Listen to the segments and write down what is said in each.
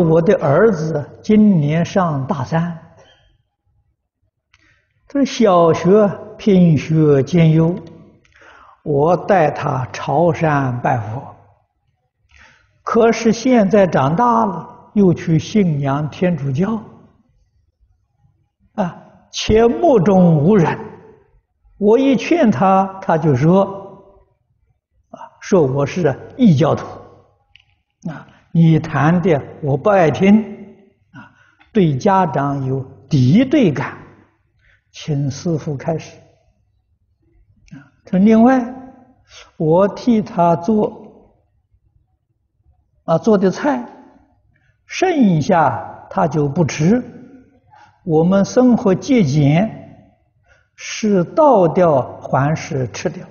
我的儿子今年上大三，这小学品学兼优，我带他朝山拜佛。可是现在长大了，又去信仰天主教，啊，且目中无人。我一劝他，他就说，啊，说我是异教徒，啊。你谈的我不爱听，啊，对家长有敌对感，请师傅开始。啊，这另外，我替他做，啊，做的菜，剩下他就不吃。我们生活节俭，是倒掉还是吃掉？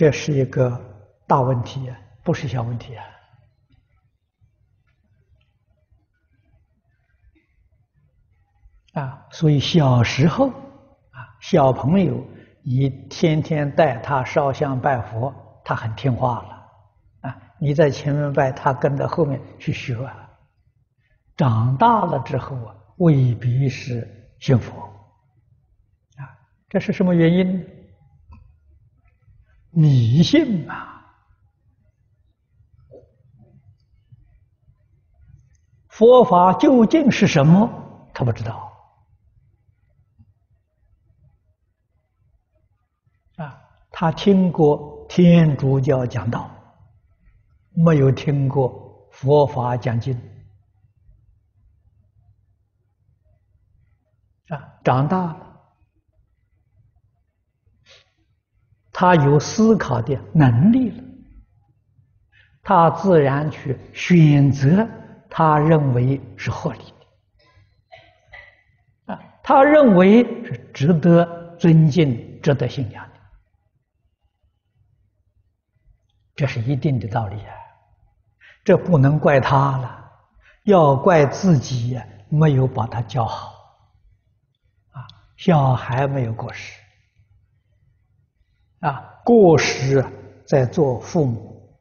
这是一个大问题呀，不是小问题啊！啊，所以小时候啊，小朋友你天天带他烧香拜佛，他很听话了啊。你在前面拜，他跟着后面去学啊。长大了之后啊，未必是幸福啊。这是什么原因？迷信嘛，佛法究竟是什么？他不知道啊，他听过天主教讲道，没有听过佛法讲经啊，长大了。他有思考的能力了，他自然去选择他认为是合理的，啊，他认为是值得尊敬、值得信仰的，这是一定的道理啊，这不能怪他了，要怪自己没有把他教好，啊，小孩没有过失。啊，过失在做父母，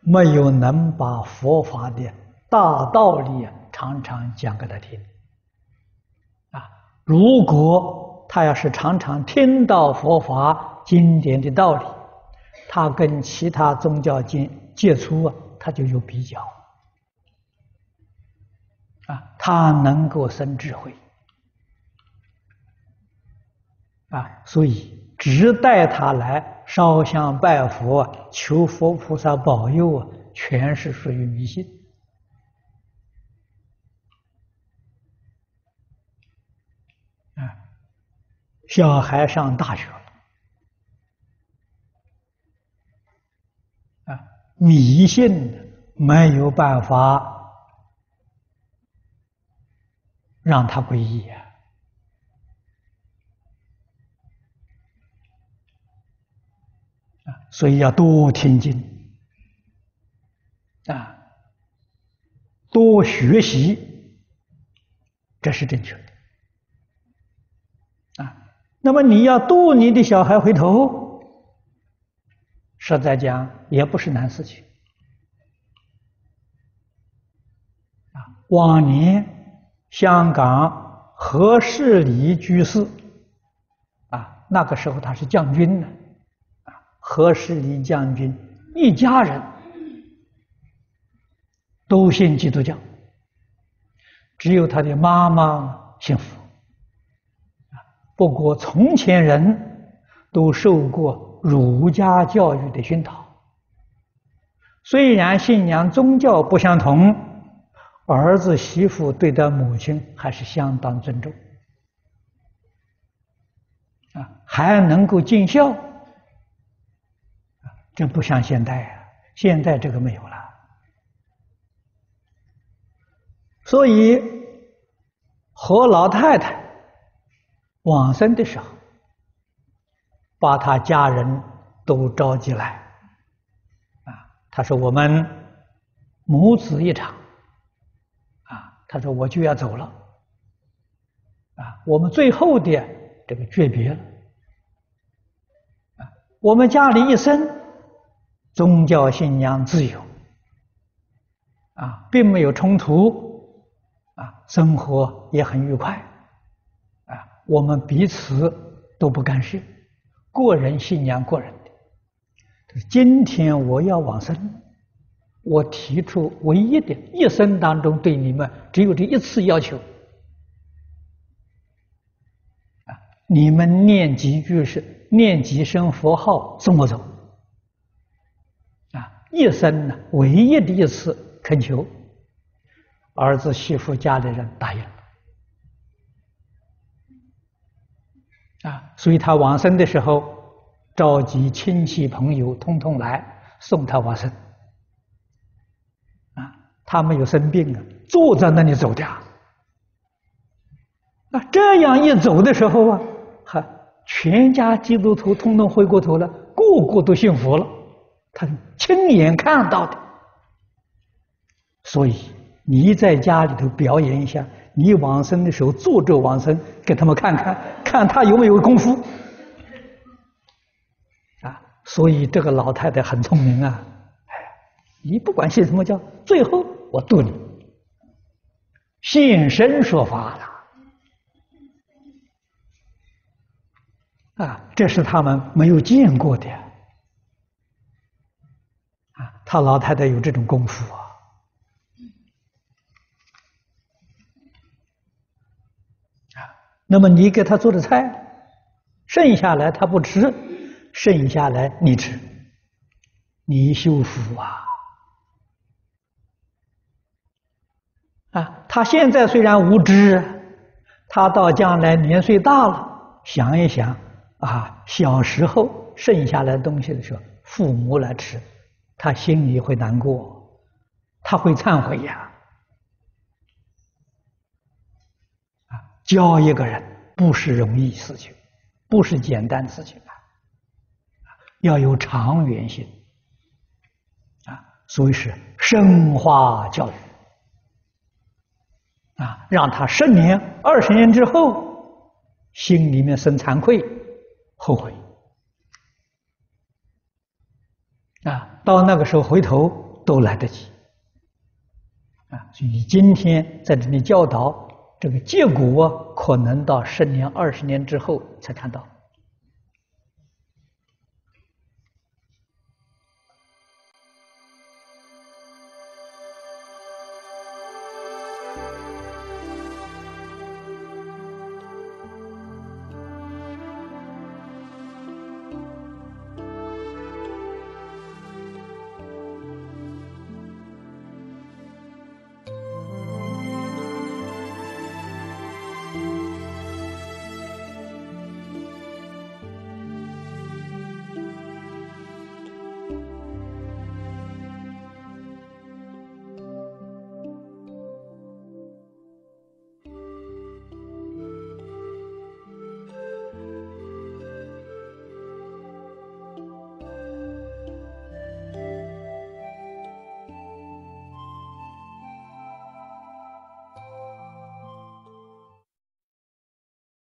没有能把佛法的大道理常常讲给他听。啊，如果他要是常常听到佛法经典的道理，他跟其他宗教接接触啊，他就有比较。啊，他能够生智慧。啊，所以。只带他来烧香拜佛，求佛菩萨保佑啊，全是属于迷信。啊，小孩上大学，啊，迷信没有办法让他皈依啊。所以要多听经啊，多学习，这是正确的啊。那么你要度你的小孩回头，实在讲也不是难事情啊。往年香港何世礼居士啊，那个时候他是将军呢。何世礼将军一家人都信基督教，只有他的妈妈信佛。不过从前人都受过儒家教育的熏陶，虽然信仰宗教不相同，儿子媳妇对待母亲还是相当尊重，啊，还能够尽孝。这不像现代啊！现在这个没有了，所以何老太太往生的时候，把他家人都召集来，啊，他说我们母子一场，啊，他说我就要走了，啊，我们最后的这个诀别了。我们家里一生宗教信仰自由，啊，并没有冲突，啊，生活也很愉快，啊，我们彼此都不干涉，个人信仰个人的。今天我要往生，我提出唯一的一生当中对你们只有这一次要求。你们念几句是念几声佛号送我走，一生呢唯一的一次恳求，儿子媳妇家里人答应了，啊，所以他往生的时候召集亲戚朋友通通来送他往生，啊，他没有生病啊，坐在那里走的，啊，这样一走的时候啊。哈全家基督徒通通回过头了，个个都信佛了，他亲眼看到的。所以你在家里头表演一下，你往生的时候坐着往生，给他们看看，看他有没有功夫。啊，所以这个老太太很聪明啊，哎，你不管信什么教，最后我渡你，现身说法了。啊，这是他们没有见过的啊！他老太太有这种功夫啊！啊，那么你给他做的菜，剩下来他不吃，剩下来你吃，你修福啊！啊，他现在虽然无知，他到将来年岁大了，想一想。啊，小时候剩下来的东西的时候，父母来吃，他心里会难过，他会忏悔呀。啊，教一个人不是容易事情，不是简单事情啊，要有长远性，啊，所以是深化教育，啊，让他十年、二十年之后，心里面生惭愧。后悔啊！到那个时候回头都来得及啊！所以今天在这里教导这个结果，可能到十年、二十年之后才看到。